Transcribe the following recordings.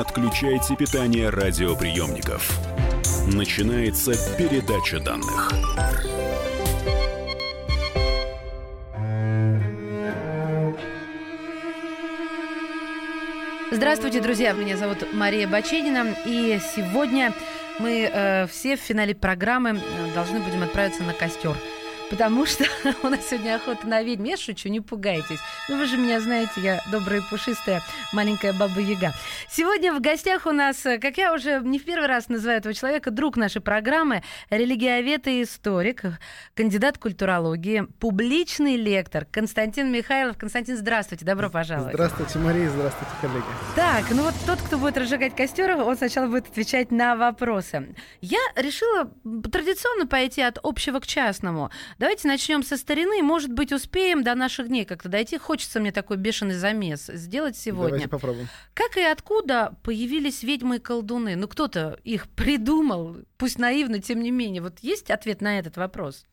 отключайте питание радиоприемников. Начинается передача данных. Здравствуйте, друзья! Меня зовут Мария Баченина. И сегодня мы э, все в финале программы э, должны будем отправиться на костер – потому что у нас сегодня охота на ведьм. Я шучу, не пугайтесь. Ну, вы же меня знаете, я добрая пушистая маленькая баба-яга. Сегодня в гостях у нас, как я уже не в первый раз называю этого человека, друг нашей программы, религиовед и историк, кандидат культурологии, публичный лектор Константин Михайлов. Константин, здравствуйте, добро пожаловать. Здравствуйте, Мария, здравствуйте, коллеги. Так, ну вот тот, кто будет разжигать костер, он сначала будет отвечать на вопросы. Я решила традиционно пойти от общего к частному. Давайте начнем со старины. Может быть, успеем до наших дней как-то дойти. Хочется мне такой бешеный замес сделать сегодня. Давайте попробуем. Как и откуда появились ведьмы и колдуны? Ну, кто-то их придумал, пусть наивно, тем не менее. Вот есть ответ на этот вопрос?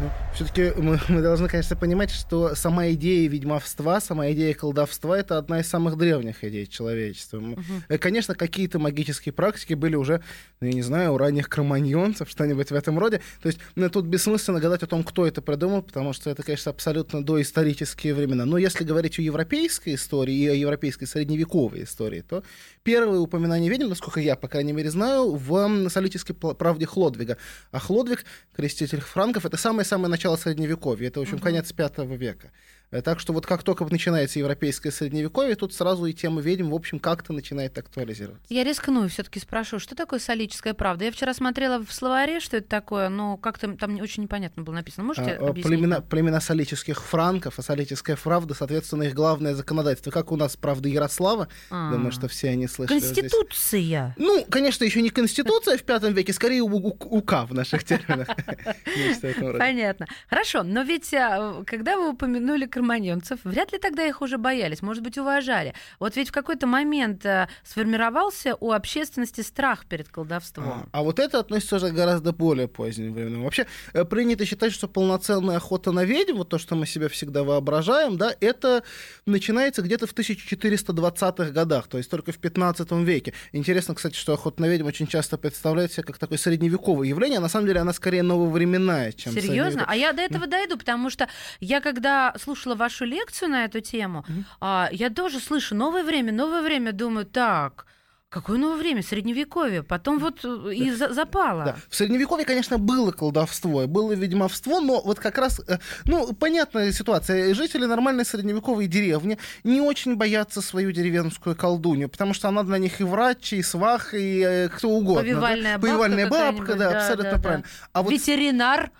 Ну, Все-таки мы, мы должны, конечно, понимать, что сама идея ведьмовства, сама идея колдовства это одна из самых древних идей человечества. Угу. Конечно, какие-то магические практики были уже, ну, я не знаю, у ранних кроманьонцев, что-нибудь в этом роде. То есть ну, тут бессмысленно гадать о том, кто это придумал, потому что это, конечно, абсолютно доисторические времена. Но если говорить о европейской истории и о европейской средневековой истории, то первое упоминание ведьм, насколько я, по крайней мере, знаю, в солической правде Хлодвига. А Хлодвиг, креститель франков, это самое самое начало Средневековья, это, в общем, угу. конец V века. Э, так что вот как только начинается европейское средневековье, тут сразу и тема ведьм, в общем, как-то начинает актуализироваться. Я рискну и все-таки спрошу, что такое солическая правда? Я вчера смотрела в словаре, что это такое, но как-то там очень непонятно было написано. Можете а, объяснить? Племена, племена солических франков, а солическая правда, соответственно, их главное законодательство. Как у нас правда Ярослава, а думаю, что все они слышали. Конституция! Здесь. Ну, конечно, еще не конституция в пятом веке, скорее УК в наших терминах. Понятно. Хорошо, но ведь а, когда вы упомянули кроманьонцев, вряд ли тогда их уже боялись, может быть, уважали. Вот ведь в какой-то момент э, сформировался у общественности страх перед колдовством. А, а вот это относится уже гораздо более поздним временам. Вообще э, принято считать, что полноценная охота на ведьм, вот то, что мы себе всегда воображаем, да, это начинается где-то в 1420-х годах, то есть только в 15 веке. Интересно, кстати, что охота на ведьм очень часто представляет себя как такое средневековое явление, а на самом деле она скорее нововременная, чем Серьезно? А я до этого дойду, потому что я когда слушала слушала вашу лекцию на эту тему, mm-hmm. а, я тоже слышу новое время, новое время, думаю, так. Какое новое время? Средневековье. Потом вот э, и да. запало. Да. В Средневековье, конечно, было колдовство, было ведьмовство, но вот как раз, э, ну, понятная ситуация. Жители нормальной средневековой деревни не очень боятся свою деревенскую колдунью, потому что она для них и врач, и свах, и э, кто угодно. Повивальная да? бабка. Повивальная бабка, да, да, абсолютно да, правильно. Да. А вот... Ветеринар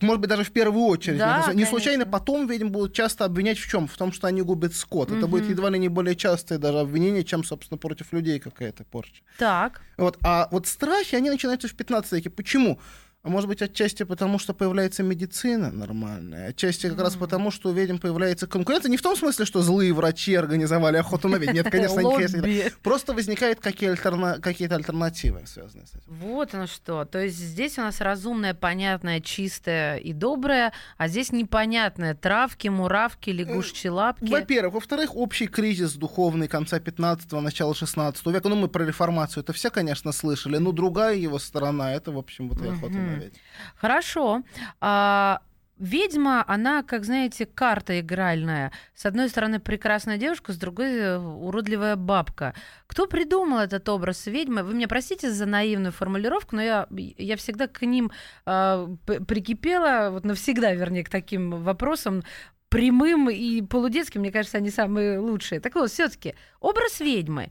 может быть, даже в первую очередь. Да, не случайно потом, видимо, будут часто обвинять в чем? В том, что они губят скот. Угу. Это будет едва ли не более частое даже обвинение, чем, собственно, против людей какая-то порча. Так. Вот. А вот страхи, они начинаются в 15 веке. Почему? А может быть, отчасти потому, что появляется медицина нормальная, отчасти как раз потому, что ведьм появляется конкуренция. Не в том смысле, что злые врачи организовали охоту на ведьм. Нет, конечно, не Просто возникают какие-то альтернативы, связанные с этим. Вот оно что. То есть здесь у нас разумное, понятное, чистое и доброе, а здесь непонятное. Травки, муравки, лягушечьи лапки. Во-первых. Во-вторых, общий кризис духовный конца 15-го, начала 16 века. Ну, мы про реформацию это все, конечно, слышали. Но другая его сторона, это, в общем, вот и охота ведьм. Хорошо. А, ведьма, она, как знаете, карта игральная. С одной стороны прекрасная девушка, с другой э, уродливая бабка. Кто придумал этот образ ведьмы? Вы меня простите за наивную формулировку, но я, я всегда к ним э, прикипела, вот навсегда, вернее, к таким вопросам прямым и полудетским, мне кажется, они самые лучшие. Так вот, все-таки образ ведьмы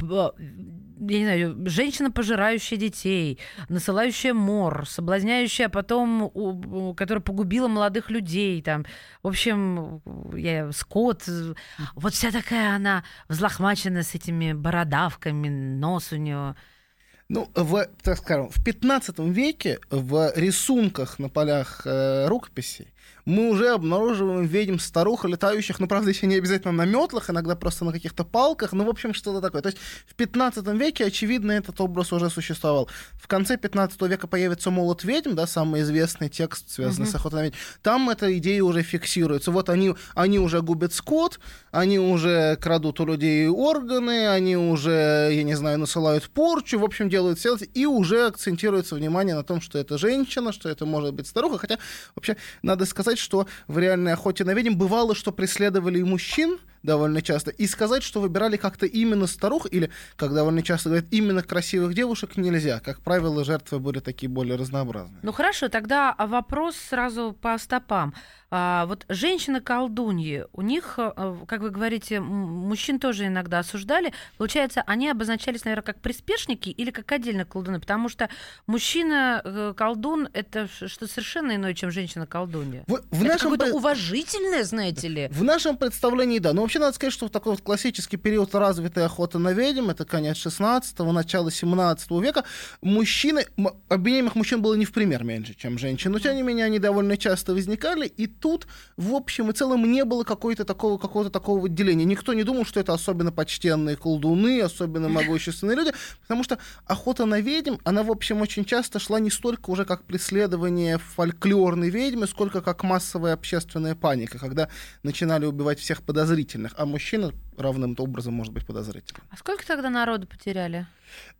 я не знаю, женщина, пожирающая детей, насылающая мор, соблазняющая потом, которая погубила молодых людей, там, в общем, я, скот, вот вся такая она взлохмачена с этими бородавками, нос у нее. Ну, в, так скажем, в 15 веке в рисунках на полях э, рукописей мы уже обнаруживаем ведьм старух, летающих, ну, правда, еще не обязательно на метлах, иногда просто на каких-то палках, ну, в общем, что-то такое. То есть в 15 веке, очевидно, этот образ уже существовал. В конце 15 века появится «Молот ведьм», да, самый известный текст, связанный mm-hmm. с охотой на ведьм. Там эта идея уже фиксируется. Вот они, они уже губят скот, они уже крадут у людей органы, они уже, я не знаю, насылают порчу, в общем, делают все, и уже акцентируется внимание на том, что это женщина, что это может быть старуха, хотя вообще надо сказать, что в реальной охоте на ведьм бывало, что преследовали и мужчин, довольно часто. И сказать, что выбирали как-то именно старух, или, как довольно часто говорят, именно красивых девушек нельзя. Как правило, жертвы были такие более разнообразные. Ну хорошо, тогда вопрос сразу по стопам. А, вот женщины-колдуньи, у них, э, как вы говорите, мужчин тоже иногда осуждали. Получается, они обозначались, наверное, как приспешники или как отдельно колдуны, потому что мужчина-колдун э, — это что совершенно иное, чем женщина-колдунья. В, в это нашем... какое-то уважительное, знаете ли. В нашем представлении, да. Но вообще надо сказать, что в такой вот классический период развитой охоты на ведьм, это конец 16-го, начало 17 века, мужчины, обвиняемых мужчин было не в пример меньше, чем женщин, но тем не менее они довольно часто возникали, и тут, в общем и целом, не было какой-то такого, какого-то такого отделения. Никто не думал, что это особенно почтенные колдуны, особенно могущественные люди, потому что охота на ведьм, она, в общем, очень часто шла не столько уже как преследование фольклорной ведьмы, сколько как массовая общественная паника, когда начинали убивать всех подозрительных, а мужчина равным образом может быть подозрительным. А сколько тогда народу потеряли?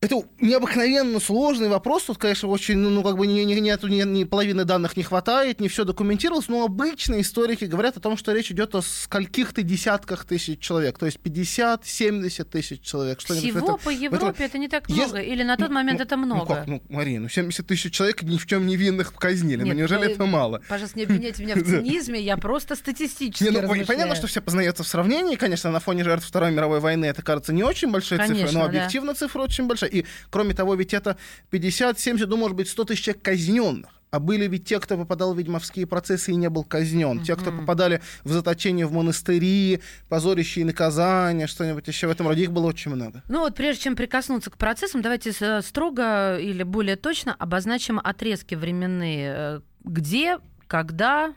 Это необыкновенно сложный вопрос. Тут, конечно, очень, ну, ну как бы ни, ни, нету, ни, ни половины данных не хватает, не все документировалось, но обычно историки говорят о том, что речь идет о скольких-то десятках тысяч человек, то есть 50-70 тысяч человек. Всего по Европе это, это не так много, Есть... или на тот ну, момент ну, это много? Ну как, ну, Мария, ну 70 тысяч человек ни в чем невинных казнили, Нет, ну неужели вы, это мало? Пожалуйста, не обвиняйте меня в цинизме, я просто статистически не, ну, Понятно, что все познается в сравнении, конечно, на фоне жертв Второй мировой войны это кажется не очень большой цифрой, но объективно да. цифра очень большая. И, кроме того, ведь это 50, 70, ну, может быть, 100 тысяч человек казненных. А были ведь те, кто попадал в ведьмовские процессы и не был казнен. Mm-hmm. Те, кто попадали в заточение в монастыри, позорящие наказания, что-нибудь еще в этом роде, их было очень много. Ну вот прежде чем прикоснуться к процессам, давайте э, строго или более точно обозначим отрезки временные. Э, где, когда,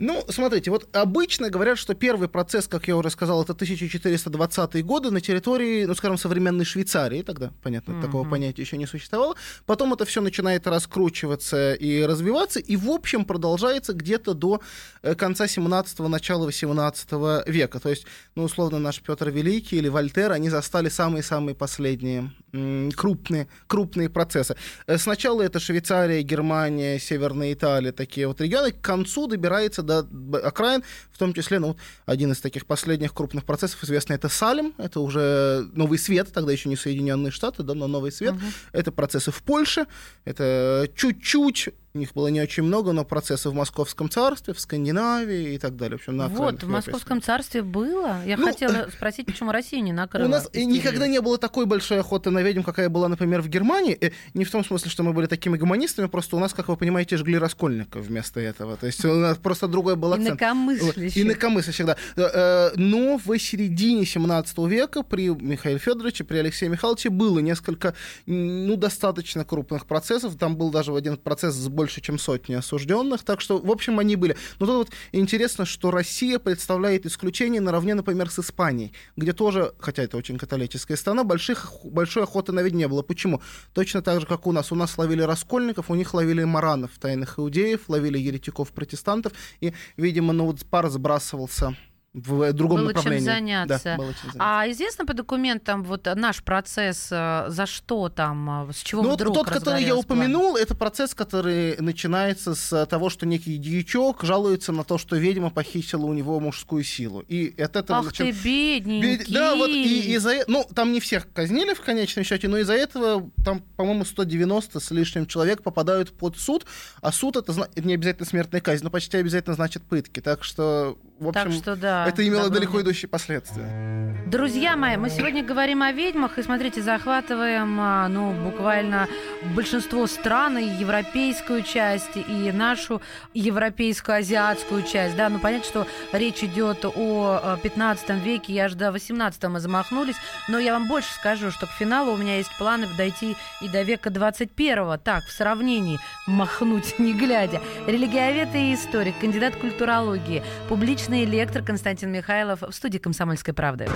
ну, смотрите, вот обычно говорят, что первый процесс, как я уже сказал, это 1420-е годы на территории, ну, скажем, современной Швейцарии. Тогда, понятно, mm-hmm. такого понятия еще не существовало. Потом это все начинает раскручиваться и развиваться, и, в общем, продолжается где-то до э, конца 17-го, начала 18 века. То есть, ну, условно, наш Петр Великий или Вольтер, они застали самые-самые последние крупные, крупные процессы. Э, сначала это Швейцария, Германия, Северная Италия, такие вот регионы. К концу добирается до окраин, в том числе, ну, один из таких последних крупных процессов известный это Салем, это уже Новый Свет, тогда еще не Соединенные Штаты, да, но Новый Свет. Uh-huh. Это процессы в Польше, это чуть-чуть них было не очень много, но процессы в Московском царстве, в Скандинавии и так далее. В общем, на вот, в Московском царстве было. Я ну, хотела спросить, почему Россия не накрыла. У нас истерию. никогда не было такой большой охоты на ведьм, какая была, например, в Германии. И э, не в том смысле, что мы были такими гуманистами, просто у нас, как вы понимаете, жгли раскольников вместо этого. То есть у нас просто другой был акцент. Инакомыслящих. Инакомыслящих, да. Э, но в середине 17 века при Михаиле Федоровиче, при Алексее Михайловиче было несколько, ну, достаточно крупных процессов. Там был даже один процесс с больше, чем сотни осужденных. Так что, в общем, они были. Но тут вот интересно, что Россия представляет исключение наравне, например, с Испанией, где тоже, хотя это очень католическая страна, больших, большой охоты на ведь не было. Почему? Точно так же, как у нас. У нас ловили раскольников, у них ловили маранов, тайных иудеев, ловили еретиков-протестантов, и, видимо, ну вот пар сбрасывался в другом было направлении. Чем заняться. Да, было чем заняться. А известно по документам вот наш процесс, э, за что там, э, с чего ну, вдруг Тот, который я упомянул, это процесс, который начинается с того, что некий дьячок жалуется на то, что ведьма похитила у него мужскую силу. И от этого... Ах зачин... ты бедненький! Бед... Да, вот и из-за... Э, ну, там не всех казнили в конечном счете, но из-за этого там, по-моему, 190 с лишним человек попадают под суд, а суд это, это не обязательно смертная казнь, но почти обязательно значит пытки. Так что, в общем, так что, да, это имело далеко идущие последствия. Друзья мои, мы сегодня говорим о ведьмах, и смотрите, захватываем, а, ну, буквально большинство стран, и европейскую часть, и нашу европейскую, азиатскую часть, да, ну, понятно, что речь идет о 15 веке, я же до 18 мы замахнулись, но я вам больше скажу, что к финалу у меня есть планы дойти и до века 21 так, в сравнении, махнуть не глядя. Религиовед и историк, кандидат культурологии, публичный лектор Константин Михайлов в студии «Комсомольской правды».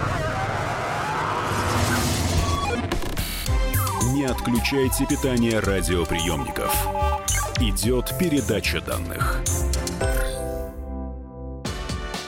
Не отключайте питание радиоприемников. Идет передача данных.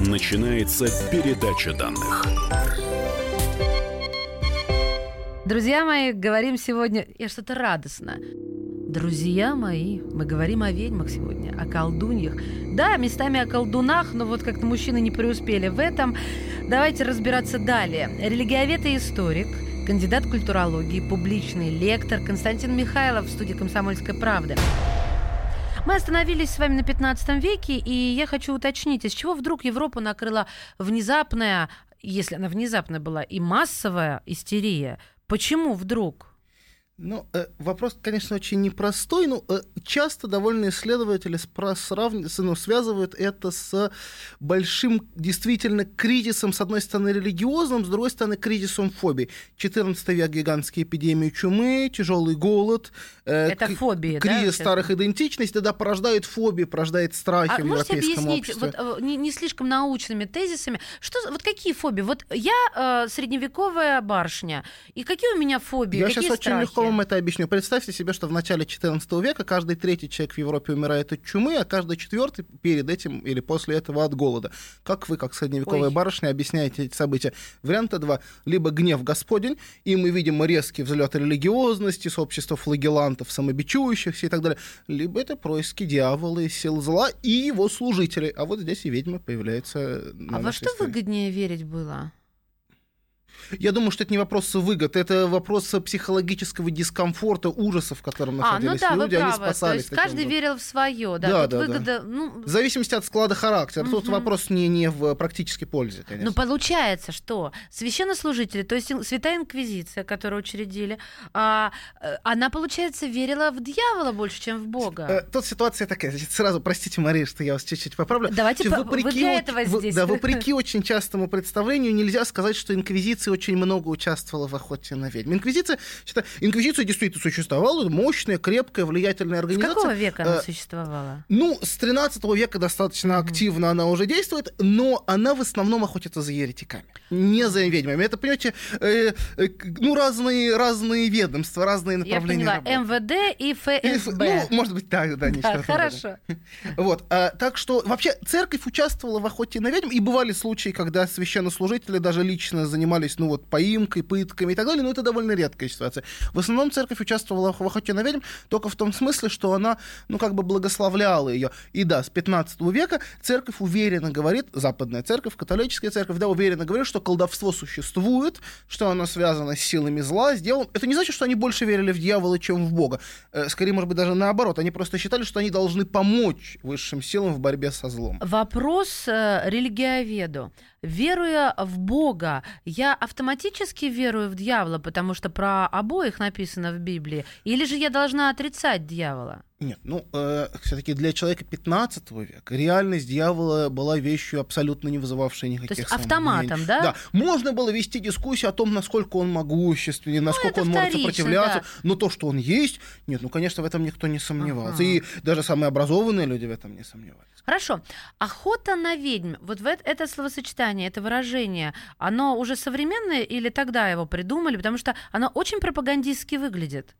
Начинается передача данных. Друзья мои, говорим сегодня... Я что-то радостно. Друзья мои, мы говорим о ведьмах сегодня, о колдуньях. Да, местами о колдунах, но вот как-то мужчины не преуспели в этом. Давайте разбираться далее. Религиовед и историк, кандидат культурологии, публичный лектор Константин Михайлов в студии «Комсомольской правды». Мы остановились с вами на 15 веке, и я хочу уточнить, из чего вдруг Европу накрыла внезапная, если она внезапная была, и массовая истерия. Почему вдруг? Ну, э, вопрос, конечно, очень непростой, но э, часто довольно исследователи срав... ну, связывают это с большим действительно кризисом, с одной стороны, религиозным, с другой стороны, кризисом фобий. 14 век гигантские эпидемии чумы, тяжелый голод, э, это к- фобии, кризис да, старых идентичностей, да, порождает фобии, порождает страхи а в можете европейском объяснить обществе. вот, э, не, не слишком научными тезисами, что, вот какие фобии? Вот я э, средневековая барышня, и какие у меня фобии, Я какие сейчас страхи? очень легко вам это объясню. Представьте себе, что в начале 14 века каждый третий человек в Европе умирает от чумы, а каждый четвертый перед этим или после этого от голода. Как вы, как средневековая Ой. барышня, объясняете эти события? Варианта два. Либо гнев Господень, и мы видим резкий взлет религиозности, сообщества флагелантов, самобичующихся и так далее. Либо это происки дьявола и сил зла и его служителей. А вот здесь и ведьма появляется А во что истории. выгоднее верить было? Я думаю, что это не вопрос выгод, это вопрос психологического дискомфорта, ужаса, в котором А, ну находились да, люди, вы они правы. То спасались. есть таким каждый образом. верил в свое, да. Да, Тут да, да. выгода, ну, В зависимости от склада характера. Тут Мгм. вопрос не, не в практической пользе, конечно. Ну, получается, что священнослужители, то есть Святая Инквизиция, которую учредили, а, э, она, получается, верила в дьявола больше, чем в Бога. Э, Тут ситуация такая, значит, сразу, простите, Мария, что я вас чуть-чуть поправлю. Давайте Значит, по- вы для этого здесь. Да, вопреки очень частому представлению, нельзя сказать, что Инквизиция очень много участвовала в охоте на ведьм. Инквизиция, считаю, Инквизиция действительно существовала, это мощная, крепкая, влиятельная С организация. какого века она э, существовала? Ну, с 13 века достаточно активно она уже действует, но она в основном охотится за еретиками, не за ведьмами. Это, понимаете, э, э, ну, разные, разные ведомства, разные Я направления поняла, работы. МВД и И, ФСБ. Ну, может быть, так, да, нечто Да, хорошо. Вот, а, так что вообще церковь участвовала в охоте на ведьм, и бывали случаи, когда священнослужители даже лично занимались, ну вот, поимкой, пытками и так далее, но это довольно редкая ситуация. В основном церковь участвовала в охоте на ведьм только в том смысле, что она, ну, как бы благословляла ее. И да, с 15 века церковь уверенно говорит, западная церковь, католическая церковь, да, уверенно говорит, что колдовство существует, что оно связано с силами зла, с дьяволом. Это не значит, что они больше верили в дьявола, чем в Бога. Э, Скорее, может быть, даже наоборот. Они просто считали, что они должны помочь высшим силам в борьбе со злом. Вопрос э, религиоведу. Веруя в Бога, я автоматически верую в дьявола, потому что про обоих написано в Библии, или же я должна отрицать дьявола? Нет, ну, все-таки для человека 15 века реальность дьявола была вещью абсолютно не вызывавшей никаких есть сомнений. автоматом, да? Да. Можно было вести дискуссию о том, насколько он могущественный, насколько это он может сопротивляться, да. но то, что он есть, нет, ну, конечно, в этом никто не сомневался. Ага. И даже самые образованные люди в этом не сомневались. Хорошо. Охота на ведьм. Вот это словосочетание, это выражение, оно уже современное или тогда его придумали? Потому что оно очень пропагандистски выглядит.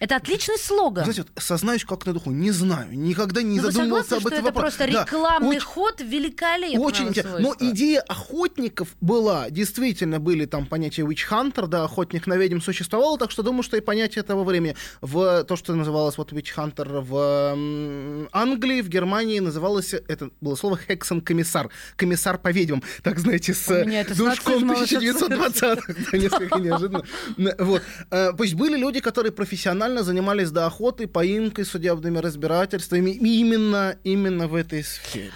Это отличный слоган. Знаете, вот, сознаюсь как на духу, не знаю, никогда не Но вы задумывался об этом это вопросе. просто Да, рекламный очень- ход великолепного Очень интересно. Но идея охотников была, действительно были там понятие witch hunter, да, охотник на ведьм существовало, так что думаю, что и понятие того времени в то, что называлось вот witch hunter в Англии, в Германии называлось, это было слово хексен-комиссар, комиссар по ведьмам, так знаете, с душком нацизмом 1920-х, да, несколько неожиданно. Вот. Э, То есть были люди, которые профессионально занимались да, охотой, поимкой, судебными разбирательствами именно, именно в этой сфере.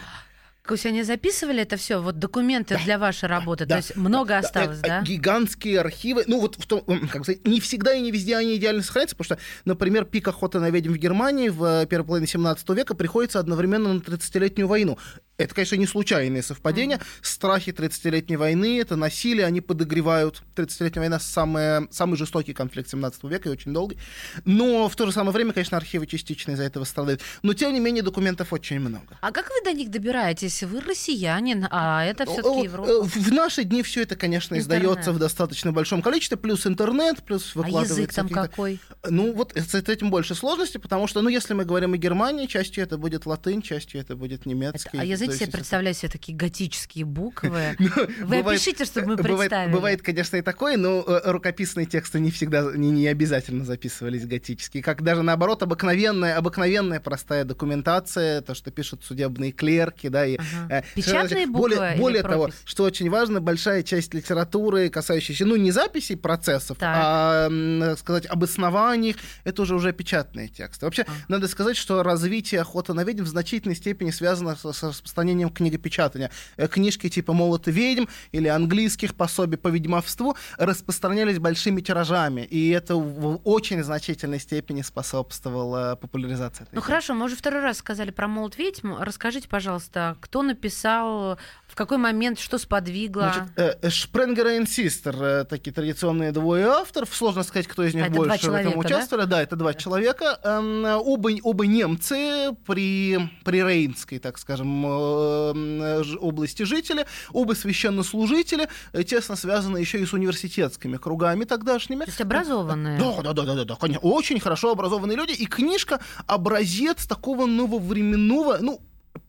Куся, они записывали это все, вот документы для вашей работы, Да, то есть много да, осталось, да? э, Гигантские архивы. Ну, вот в том, как сказать, не всегда и не везде они идеально сохраняются, потому что, например, пик охоты на ведьм в Германии в э, первой половине 17 века приходится одновременно на 30-летнюю войну. Это, конечно, не случайные совпадения. Страхи 30-летней войны, это насилие, они подогревают. 30-летняя война самая, самый жестокий конфликт 17 века и очень долгий. Но в то же самое время, конечно, архивы частично из-за этого страдают. Но, тем не менее, документов очень много. А как вы до них добираетесь? Вы россиянин, а это все-таки Э, Европа. э, В наши дни все это, конечно, Интернет. издается в достаточно большом количестве, плюс интернет, плюс А выкладывается. язык там какой? Ну, вот с этим больше сложности, потому что, ну, если мы говорим о Германии, частью это будет латынь, частью это будет Это- немецкий. а язык себе представляю себе такие готические буквы. Ну, Вы опишите, чтобы мы бывает, представили. бывает, конечно, и такое, но э, рукописные тексты не всегда, не, не обязательно записывались готические. Как даже наоборот, обыкновенная, обыкновенная простая документация, то, что пишут судебные клерки, да, и Ага. э, Печатные буквы более, более того, что очень важно, большая часть литературы, касающаяся, ну, не записей процессов, Так. а, сказать, обоснований, это уже уже печатные тексты. Вообще, А. надо сказать, что развитие охоты на ведьм в значительной степени связано с, с распространением книгопечатания. Э, Книжки типа «Молот и ведьм» или английских пособий по ведьмовству распространялись большими тиражами, и это в очень значительной степени способствовало популяризации Ну темы. хорошо, мы уже второй раз сказали про молот ведьм. Расскажите, пожалуйста, кто написал, в какой момент, что сподвигло? Значит, э, Шпренгер и Инсистер, э, такие традиционные двое авторов. Сложно сказать, кто из них А больше в этом человека, да? участвовали. Да, это два человека. Эм, Оба, оба немцы при, при Рейнской, так скажем, э, ж- области жители. Оба священнослужители, э, тесно связаны еще и с университетскими кругами тогдашними. То есть образованные? Да, да, да, да, да, да, конечно. Очень хорошо образованные люди. И книжка образец такого нововременного, ну,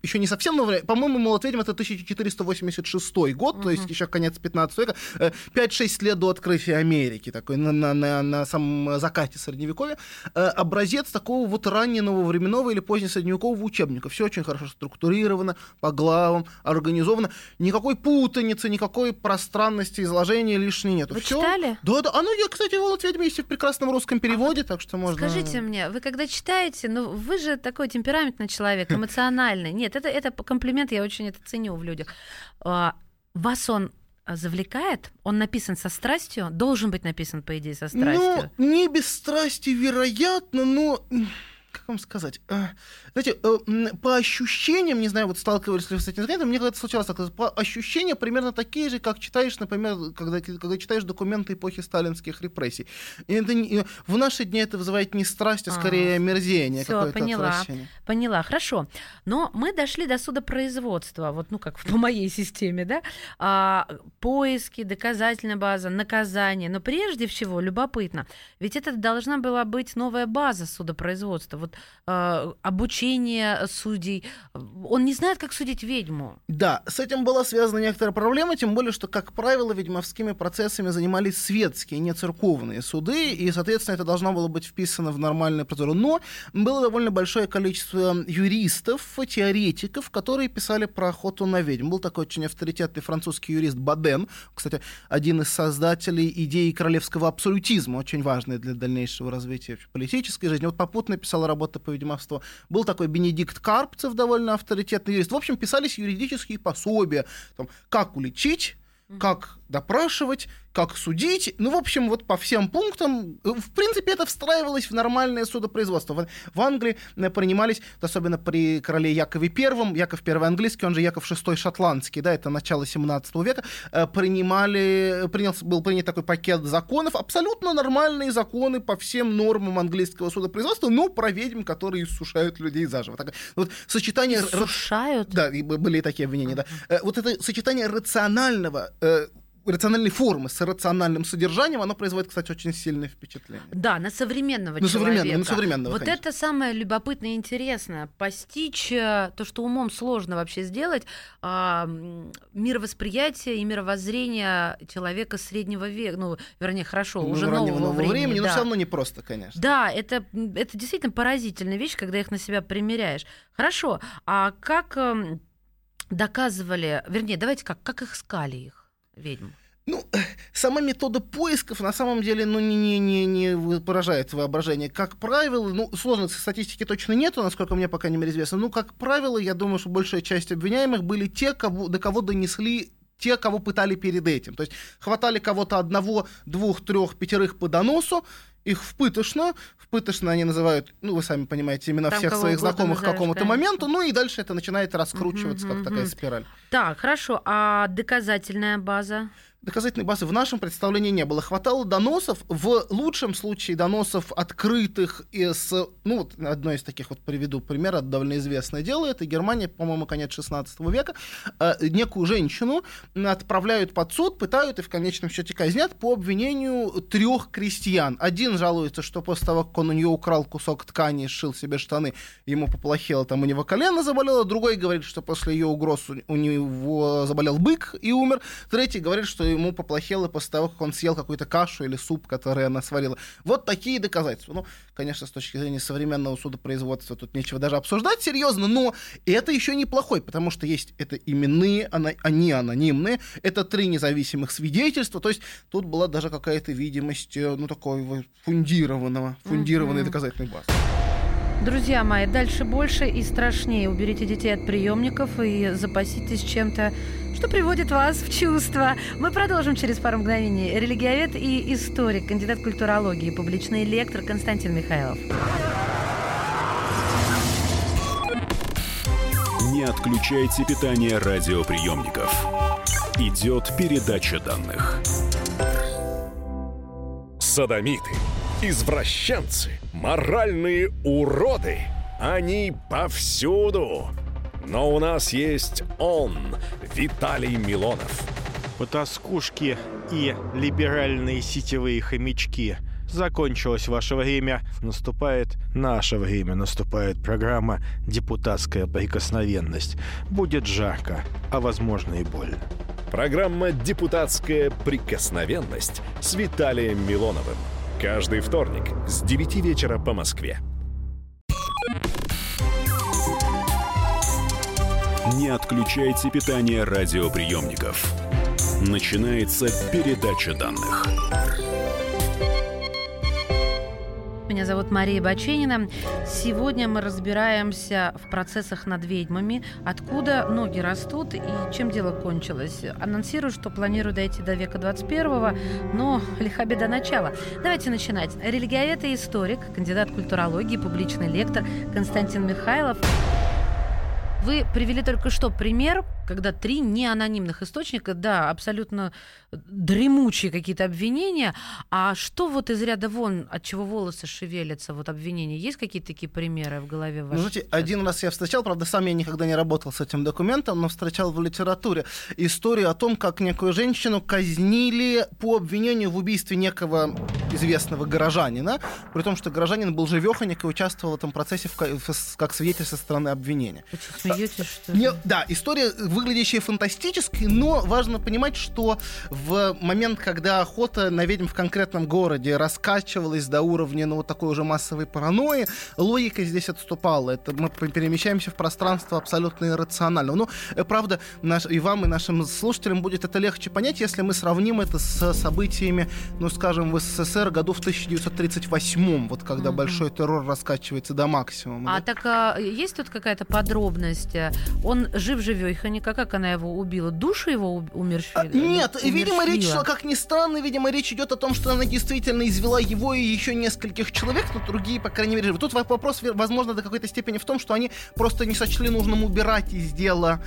еще не совсем новое, по-моему, «Молот ведьм» — это 1486 год, то есть еще конец 15 века, э, 5-6 лет до открытия Америки, такой на, на, на, на самом закате Средневековья, Э, образец такого вот раннего временного или позднесредневекового учебника. Все очень хорошо структурировано, по главам, организовано. Никакой путаницы, никакой пространности изложения лишней нет. Вы читали? Да, да. А ну, я, кстати, «Молот ведьм» есть в прекрасном русском переводе, так что можно... Скажите мне, вы когда читаете, ну вы же такой темпераментный человек, эмоциональный. Нет, это, это комплимент, я очень это ценю в людях. А, Вас он а, завлекает? Он написан со страстью? Должен быть написан, по идее, со страстью. Ну, не без страсти, вероятно, но... Как вам сказать? А, Знаете, э, по ощущениям, не знаю, вот сталкивались ли вы с этим взглядом, мне когда-то случалось так, по ощущениям примерно такие же, как читаешь, например, когда, когда читаешь документы эпохи сталинских репрессий. И это не- в наши дни это вызывает не страсть, а А, скорее мерзение, всё, какое-то поняла. отвращение. Поняла, хорошо. Но мы дошли до судопроизводства, вот, ну, как по моей системе, да? А, поиски, доказательная база, наказание. Но прежде всего, любопытно, ведь это должна была быть новая база судопроизводства. Вот а, обучение судей. Он не знает, как судить ведьму. Да, с этим была связана некоторая проблема, тем более, что, как правило, ведьмовскими процессами занимались светские, не церковные суды, и, соответственно, это должно было быть вписано в нормальную процедуру. Но было довольно большое количество юристов, теоретиков, которые писали про охоту на ведьм. Был такой очень авторитетный французский юрист Баден, кстати, один из создателей идеи королевского абсолютизма, очень важный для дальнейшего развития политической жизни. Вот попутно писал работы по ведьмовству. Был такой Бенедикт Карпцев, довольно авторитетный юрист. В общем, писались юридические пособия, там, как уличить, как допрашивать, как судить. Ну, в общем, вот по всем пунктам, э, в принципе, это встраивалось в нормальное судопроизводство. В, в Англии э, принимались, особенно при короле Якове I, Яков I английский, он же Яков VI шотландский, да, это начало 17 века, э, принимали, принял, был принят такой пакет законов, абсолютно нормальные законы по всем нормам английского судопроизводства, но про ведьм, которые иссушают людей заживо. Так, вот сочетание... Иссушают? Да, были такие обвинения, да. Вот это сочетание рационального рациональной формы с рациональным содержанием, оно производит, кстати, очень сильное впечатление. Да, на современного на человека. Современного, на современного, вот конечно. это самое любопытное и интересное. Постичь э, то, что умом сложно вообще сделать, а, мировосприятие и мировоззрение человека среднего века, ну, вернее, хорошо, ну, уже нового, нового времени, времени да. но все равно не просто, конечно. Да, это, это действительно поразительная вещь, когда их на себя примеряешь. Хорошо, а как эм, доказывали, вернее, давайте как, как искали их? Ведьм? Ну, сама метода поисков на самом деле ну, не, не, не, не поражает воображение. Как правило, ну, сложной статистики точно нету, насколько мне пока не известно. Ну, как правило, я думаю, что большая часть обвиняемых были те, кого, до кого донесли те, кого пытали перед этим. То есть хватали кого-то одного, двух, трех, пятерых по доносу, их в пытошно, в пытошно они называют, ну, вы сами понимаете, имена Там всех своих знакомых к какому-то моменту, ну, и дальше это начинает раскручиваться, угу, как угу. такая спираль. Так, хорошо, а доказательная база? Доказательной базы в нашем представлении не было. Хватало доносов, в лучшем случае доносов открытых из... Ну, вот одно из таких вот приведу пример, это довольно известное дело, это Германия, по-моему, конец 16 века, э, некую женщину отправляют под суд, пытают и в конечном счете казнят по обвинению трех крестьян. Один жалуется, что после того, как он у нее украл кусок ткани и сшил себе штаны, ему поплохело, там у него колено заболело, другой говорит, что после ее угроз у него заболел бык и умер, третий говорит, что ему поплохело после того, как он съел какую-то кашу или суп, который она сварила. Вот такие доказательства. Ну, конечно, с точки зрения современного судопроизводства тут нечего даже обсуждать серьезно, но это еще неплохой, потому что есть это именные, они анонимные, это три независимых свидетельства, то есть тут была даже какая-то видимость, э, ну, такой фундированного, фундированной mm-hmm. доказательной базы. Друзья мои, дальше больше и страшнее. Уберите детей от приемников и запаситесь чем-то что приводит вас в чувство. Мы продолжим через пару мгновений. Религиовед и историк, кандидат культурологии, публичный лектор Константин Михайлов. Не отключайте питание радиоприемников. Идет передача данных. Садомиты, извращенцы, моральные уроды. Они повсюду. Но у нас есть он, Виталий Милонов. Потаскушки и либеральные сетевые хомячки. Закончилось ваше время, наступает наше время, наступает программа «Депутатская прикосновенность». Будет жарко, а возможно и больно. Программа «Депутатская прикосновенность» с Виталием Милоновым. Каждый вторник с 9 вечера по Москве. Не отключайте питание радиоприемников. Начинается передача данных. Меня зовут Мария Баченина. Сегодня мы разбираемся в процессах над ведьмами, откуда ноги растут и чем дело кончилось. Анонсирую, что планирую дойти до века 21 но лиха беда начала. Давайте начинать. Религиовед и историк, кандидат культурологии, публичный лектор Константин Михайлов. Вы привели только что пример, когда три неанонимных источника, да, абсолютно дремучие какие-то обвинения. А что вот из ряда вон, от чего волосы шевелятся, вот обвинения? Есть какие-то такие примеры в голове вашей? Ну, знаете, один раз я встречал, правда, сам я никогда не работал с этим документом, но встречал в литературе историю о том, как некую женщину казнили по обвинению в убийстве некого известного горожанина, при том, что горожанин был живеханик и участвовал в этом процессе в, как свидетель со стороны обвинения. Вы смеетесь, что Не, Да, история, выглядящая фантастической, но важно понимать, что в момент, когда охота на ведьм в конкретном городе раскачивалась до уровня, ну, вот такой уже массовой паранойи, логика здесь отступала. Это мы перемещаемся в пространство абсолютно иррационально. Ну, э, правда, наш, и вам, и нашим слушателям будет это легче понять, если мы сравним это с событиями, ну, скажем, в СССР году в 1938, вот когда Мгм. большой террор раскачивается до максимума. А да. так а, есть тут какая-то подробность? Он жив-живехонько, как она его убила? Душу его у- А, умерщвили? Нет, видимо, речь шла, как ни странно, видимо, речь идет о том, что она действительно извела его и еще нескольких человек, но другие, по крайней мере. Тут вопрос, возможно, до какой-то степени в том, что они просто не сочли нужным убирать из дела,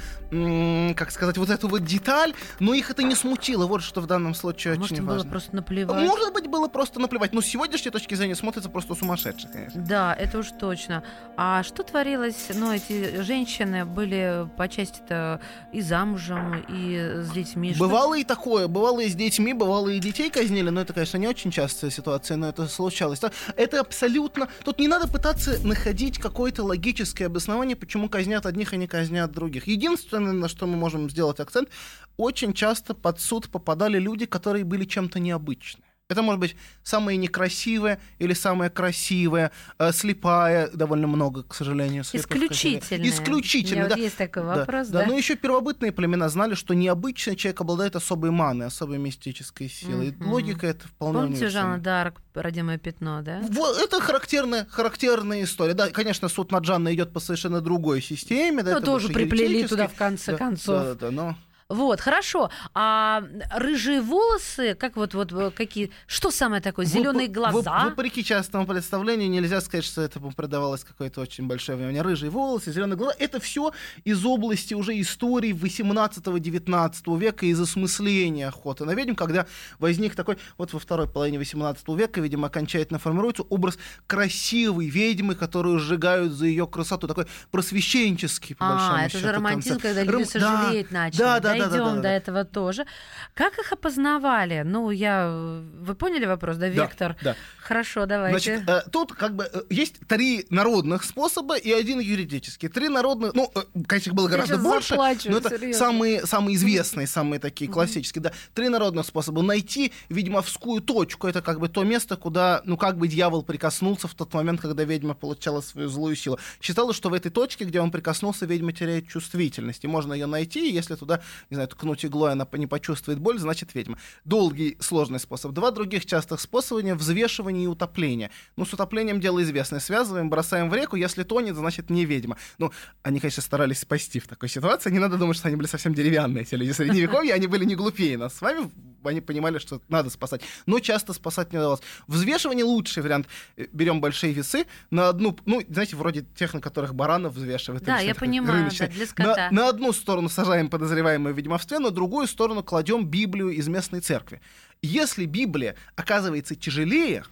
как сказать, вот эту вот деталь, но их это не смутило. Вот что в данном случае Может, очень им было важно. просто наплевать? Может быть, было просто наплевать. Но с сегодняшней точки зрения смотрится просто сумасшедше, конечно. Да, это уж точно. А что творилось? Ну, эти женщины были по части-то и замужем, и с детьми. Что- Бывало и такое, бывало и с детьми, бывало и детей казнили, но это, конечно, не очень частая ситуация, но это случалось. Это абсолютно... Тут не надо пытаться находить какое-то логическое обоснование, почему казнят одних, а не казнят других. Единственное, на что мы можем сделать акцент, очень часто под суд попадали люди, которые были чем-то необычны. Это может быть самое некрасивое или самое красивое, э, слепая, довольно много, к сожалению. Исключительно, меня да. вот есть такой Да, вопрос, да, да? но еще первобытные племена знали, что необычный человек обладает особой маной, особой мистической силой. Мгм. Логика это вполне Помните. Жанна Дарк, родимое пятно, да? Во- Это характерная, характерная история. Да, конечно, суд над Жанной идет по совершенно другой системе. Да, Ну, это тоже приплели туда в конце Да, концов. Да, да, но... Вот, хорошо. А рыжие волосы, как вот, вот э, какие, что самое такое? Зеленые глаза? воп- Вопреки частному представлению, нельзя сказать, что этому придавалось какое-то очень большое внимание. Рыжие волосы, зеленые глаза. Это все из области уже истории 18-19 века, из осмысления охоты на ведьм, когда возник такой, вот во второй половине 18 века, видимо, окончательно формируется образ красивой ведьмы, которую сжигают за ее красоту. Такой просвещенческий, по большому А, это счету, же романтизм, концепт. когда люди Ром- да, сожалеть начали. Да, да, да, да, Дойдем да, да, до да. этого тоже. Как их опознавали? Ну, я... Вы поняли вопрос, да, Вектор? да. Хорошо, давайте. Значит, э, тут как бы э, есть три народных способа и один юридический. Три народных, ну, э, конечно, их было Я гораздо щас больше, заплачу, но это серьезно. самые, самые известные, самые такие классические, да. Три народных способа. Найти ведьмовскую точку, это как бы то место, куда, ну, как бы дьявол прикоснулся в тот момент, когда ведьма получала свою злую силу. Считалось, что в этой точке, где он прикоснулся, ведьма теряет чувствительность, и можно ее найти, если туда, не знаю, ткнуть иглой, она не почувствует боль, значит ведьма. Долгий, сложный способ. Два других частых способа — взвешивание и утопление. Ну, с утоплением дело известное. Связываем, бросаем в реку, если тонет, значит не ведьма. Ну, они, конечно, старались спасти в такой ситуации. Не надо думать, что они были совсем деревянные, эти люди средневековья, они были не глупее нас с вами, они понимали, что надо спасать. Но часто спасать не удавалось. Взвешивание лучший вариант. Э, Берем большие весы на одну, ну, знаете, вроде тех, на которых баранов взвешивают. Да, я понимаю, рыночное. да, для скота. На, на одну сторону сажаем подозреваемое в ведьмовстве, на другую сторону кладем Библию из местной церкви. Если Библия оказывается тяжелее,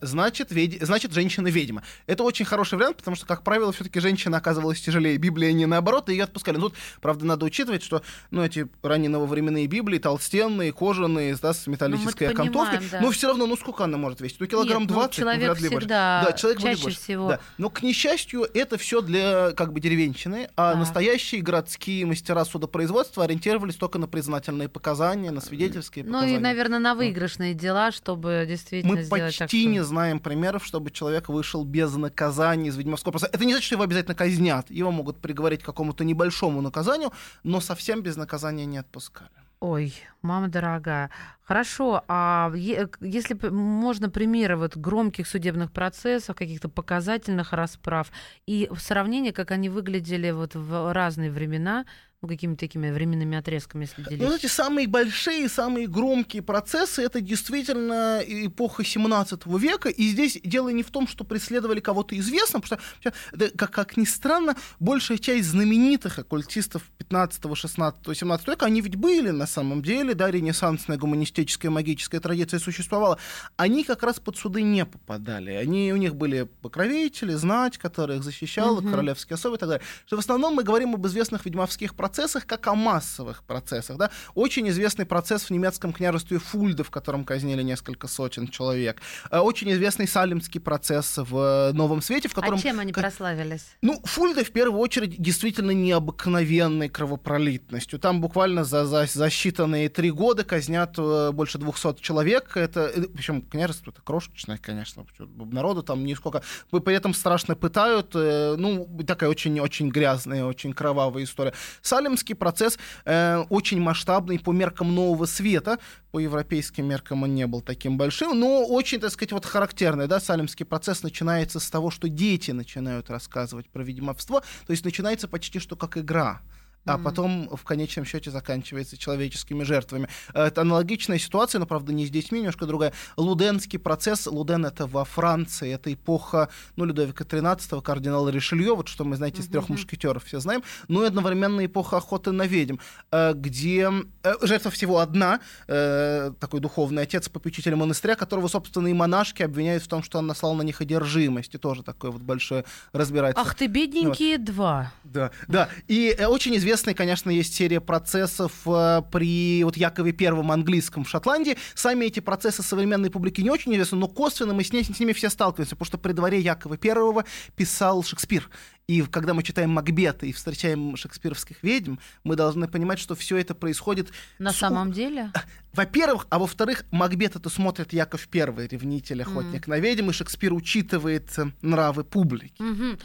значит, ведь- значит женщина ведьма. Это очень хороший вариант, потому что, как правило, все-таки женщина оказывалась тяжелее. Библия не наоборот, и ее отпускали. Но тут, правда, надо учитывать, что ну, эти ранние нововременные Библии толстенные, кожаные, да, с металлической Ну, окантовкой. понимаем, да. Но все равно, ну сколько она может весить? Ну, килограмм Нет, ну, 20, ну, человек вряд ли больше. всегда Да, человек будет чаще больше. всего. Да. Но, к несчастью, это все для как бы деревенщины, а Так. настоящие городские мастера судопроизводства ориентировались только на признательные показания, на свидетельские Ну показания. и, наверное, на выигрышные дела, чтобы действительно Мы сделать так, почти не знаем примеров, чтобы человек вышел без наказания из ведьмовского процесса. Это не значит, что его обязательно казнят. Его могут приговорить к какому-то небольшому наказанию, но совсем без наказания не отпускали. Ой, мама дорогая. Хорошо, а если можно примеры вот громких судебных процессов, каких-то показательных расправ и в сравнении, как они выглядели вот в разные времена, ну, какими-то такими временными отрезками, если Ну, знаете, самые большие, самые громкие процессы это действительно эпоха 17 века. И здесь дело не в том, что преследовали кого-то известного, потому что, как, как ни странно, большая часть знаменитых оккультистов 15, 16, 17 века, они ведь были на самом деле, да, ренессансная гуманистическая магическая традиция существовала. Они как раз под суды не попадали. Они, у них были покровители, знать, которая их защищала, Мгм. королевские особы и так далее. Что в основном мы говорим об известных ведьмовских процессах, как о массовых процессах. Да? Очень известный процесс в немецком княжестве Фульда, в котором казнили несколько сотен человек. Э, Очень известный салимский процесс в э, Новом Свете, в котором... А чем они прославились? Ну, Фульда в первую очередь действительно необыкновенной кровопролитностью. Там буквально за, за, за считанные три года казнят э, больше 200 человек. Это, причем княжество это крошечное, конечно. Народу там нисколько. При этом страшно пытают. ну, такая очень-очень грязная, очень кровавая история. Салемский процесс э, очень масштабный по меркам нового света, по европейским меркам он не был таким большим, но очень, так сказать, вот характерный, да, Салемский процесс начинается с того, что дети начинают рассказывать про ведьмовство, то есть начинается почти что как игра а потом в конечном счете заканчивается человеческими жертвами. Это аналогичная ситуация, но, правда, не с детьми, немножко другая. Луденский процесс. Луден — это во Франции, это эпоха, ну, Людовика XIII, кардинала Ришелье, вот что мы, знаете, из трех мушкетеров все знаем, ну и одновременно эпоха охоты на ведьм, э, где э, жертва всего одна, э, такой духовный отец, попечитель монастыря, которого, собственно, и монашки обвиняют в том, что он наслал на них одержимость, и тоже такое вот большое разбирательство. Ах ты, бедненькие вот. два. Да, да. И очень известно известной, конечно, есть серия процессов э, при вот Якове Первом английском в Шотландии. Сами эти процессы современной публике не очень известны, но косвенно мы с, ней, с ними все сталкиваемся, потому что при дворе Якова Первого писал Шекспир. И когда мы читаем Макбета и встречаем шекспировских ведьм, мы должны понимать, что все это происходит... На с... самом деле? Во-первых, а во-вторых, Макбет это смотрит Яков Первый, ревнитель, охотник mm. на ведьм, и Шекспир учитывает э, нравы публики. Mm-hmm.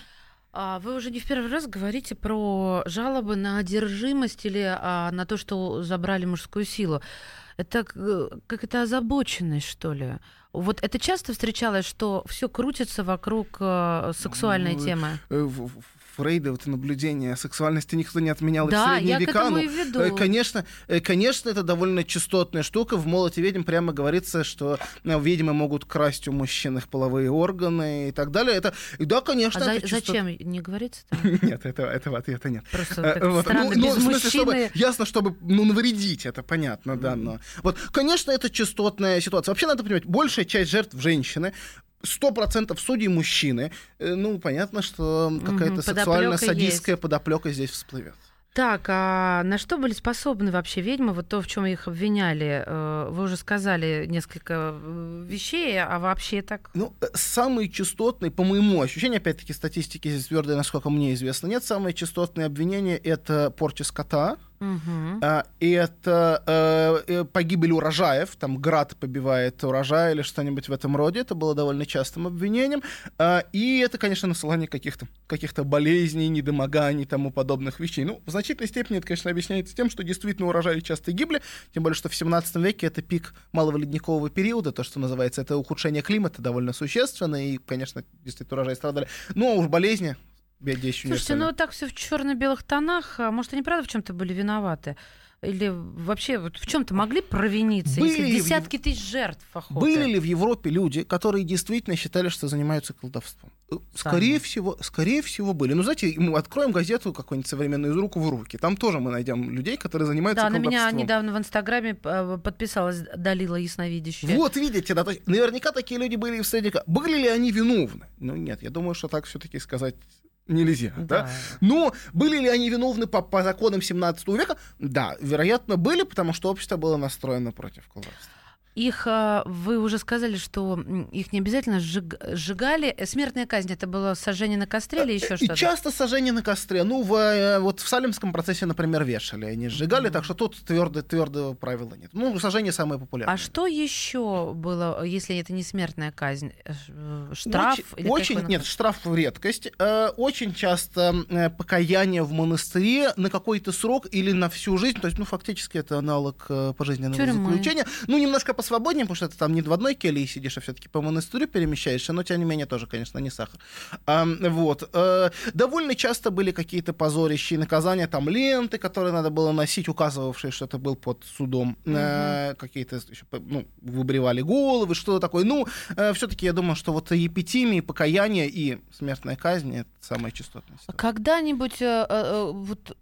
А вы уже не в первый раз говорите про жалобы на одержимость или а, на то, что забрали мужскую силу. Это как это озабоченность, что ли? Вот это часто встречалось, что все крутится вокруг э, сексуальной ну, темы? Э, Фрейда, вот наблюдение сексуальности никто не отменял да, и в средние я века. К этому и веду. Э, конечно, э, конечно, это довольно частотная штука. В «Молоте ведьм» прямо говорится, что э, ведьмы могут красть у мужчин их половые органы и так далее. Это, и да, конечно. А это за, частот... зачем? Не говорится там? Нет, этого, этого ответа нет. Просто вот. странно, ну, без ну, мужчины... чтобы, ясно, чтобы ну, навредить, это понятно, да, но... Вот, конечно, это частотная ситуация. Вообще надо понимать, большая часть жертв женщины, сто процентов судей мужчины, э, ну, понятно, что какая-то сексуально-садистская подоплека здесь всплывет. Так, а на что были способны вообще ведьмы? Вот то, в чем их обвиняли, э, вы уже сказали несколько э, вещей, а вообще так? Ну, самые частотные, по моему ощущению, опять-таки статистики здесь твердой, насколько мне известно, нет, самые частотные обвинения — это порча скота, Угу. Это э, э, погибель урожаев, там град побивает урожай или что-нибудь в этом роде. Это было довольно частым обвинением. А, и это, конечно, насылание каких-то каких болезней, недомоганий и тому подобных вещей. Ну, в значительной степени это, конечно, объясняется тем, что действительно урожаи часто гибли, тем более, что в 17 веке это пик малого ледникового периода, то, что называется, это ухудшение климата довольно существенно, и, конечно, действительно урожаи страдали. Ну, а уж болезни Слушайте, ну так все в черно-белых тонах. А может, они правда в чем-то были виноваты? Или вообще вот в чем-то могли провиниться, были если десятки в... тысяч жертв охоты? Были ли в Европе люди, которые действительно считали, что занимаются колдовством? Э, скорее всего, скорее всего были. Ну, знаете, мы откроем газету какую-нибудь современную из рук в руки. Там тоже мы найдем людей, которые занимаются да, колдовством. Да, на меня недавно в Инстаграме э, подписалась Далила Ясновидящая. Вот, видите, да, то есть, наверняка такие люди были и в среде. Были ли они виновны? Ну, нет, я думаю, что так все-таки сказать нельзя. Да. Да? Но были ли они виновны по, по законам 17 века? Да, вероятно, были, потому что общество было настроено против колдовства. Их, а, вы уже сказали, что их не обязательно сжиг, сжигали. Смертная казнь это было сожжение на костре или еще что-то? Часто сожжение на костре. Ну, в, э, вот в Салемском процессе, например, вешали, они сжигали, mm-hmm. так что тут твердо, твердого правила нет. Ну, сожжение самое популярное. А что еще было, если это не смертная казнь? Э, штраф? Очень, или очень нет, штраф в редкость. Э, очень часто покаяние в монастыре на какой-то срок или на всю жизнь. То есть, ну, фактически это аналог пожизненного Тюрьмы. заключения. Ну, немножко по свободнее, потому что ты там не в одной келье сидишь, а все-таки по монастырю перемещаешься, но тем не менее тоже, конечно, не сахар. А, вот. А, довольно часто были какие-то позорища и наказания, там ленты, которые надо было носить, указывавшие, что это был под судом. Угу. А, какие-то ну, выбривали головы, что-то такое. Ну, а, все-таки я думаю, что вот епитимии, покаяние и смертная казнь — это частотная ситуация. Когда-нибудь э, э, вот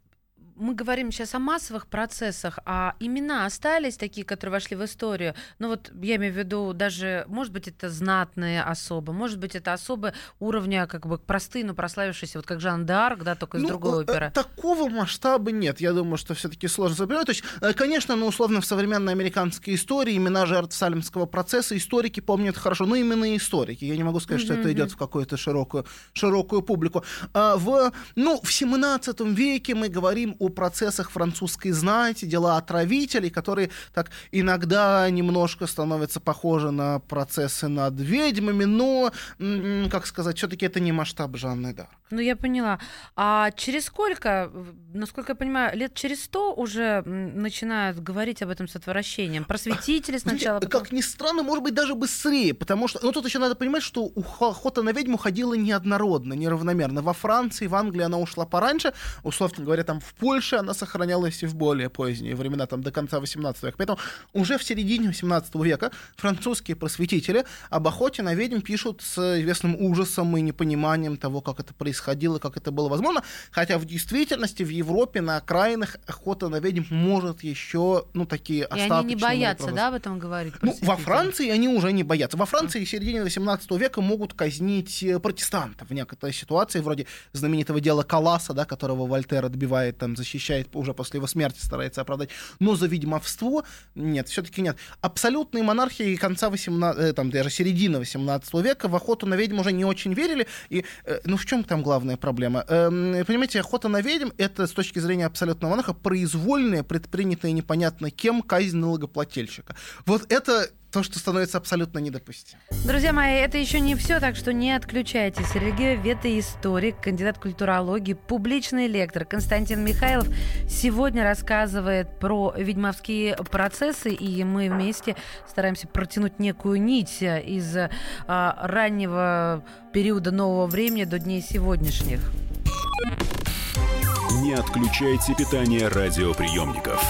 мы говорим сейчас о массовых процессах, а имена остались такие, которые вошли в историю. Ну вот я имею в виду даже, может быть, это знатные особы, может быть, это особы уровня как бы простые, но прославившиеся, вот как Жан Д'Арк, да, только из ну, другой э, оперы. Такого масштаба нет. Я думаю, что все-таки сложно запоминать. То есть, э, конечно, ну, условно, в современной американской истории имена жертв Салемского процесса историки помнят хорошо. Ну, именно историки. Я не могу сказать, что mm-hmm. это идет в какую-то широкую, широкую публику. А в, ну, в 17 веке мы говорим о процессах французской знати, дела отравителей, которые так иногда немножко становятся похожи на процессы над ведьмами, но, как сказать, все-таки это не масштаб Жанны Дарк. Ну, я поняла. А через сколько, насколько я понимаю, лет через сто уже начинают говорить об этом с отвращением? Просветители сначала? Потом... Как ни странно, может быть, даже быстрее, потому что... Ну, тут еще надо понимать, что охота на ведьму ходила неоднородно, неравномерно. Во Франции, в Англии она ушла пораньше, условно говоря, там в Польше она сохранялась и в более поздние времена, там до конца 18 века. Поэтому уже в середине 18 века французские просветители об охоте на ведьм пишут с известным ужасом и непониманием того, как это происходило, как это было возможно. Хотя в действительности в Европе на окраинах охота на ведьм может еще, ну, такие И они не боятся, да, об этом говорить? Ну, во Франции они уже не боятся. Во Франции в середине 18 века могут казнить э, протестантов в некоторой ситуации, вроде знаменитого дела Каласа, да, которого Вольтер отбивает, там, защищает уже после его смерти, старается оправдать. Но за ведьмовство нет, все-таки нет. Абсолютные монархии конца 18, э, там, даже середины 18 века в охоту на ведьм уже не очень верили. И, э, ну, в чем там главная проблема. Эм, понимаете, охота на ведьм — это, с точки зрения абсолютного монаха, произвольная, предпринятая непонятно кем казнь налогоплательщика. Вот это то, что становится абсолютно недопустимым. Друзья мои, это еще не все, так что не отключайтесь. Сергей Вета историк, кандидат культурологии, публичный лектор Константин Михайлов сегодня рассказывает про ведьмовские процессы, и мы вместе стараемся протянуть некую нить из а, раннего периода нового времени до дней сегодняшних. Не отключайте питание радиоприемников.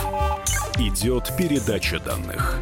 Идет передача данных.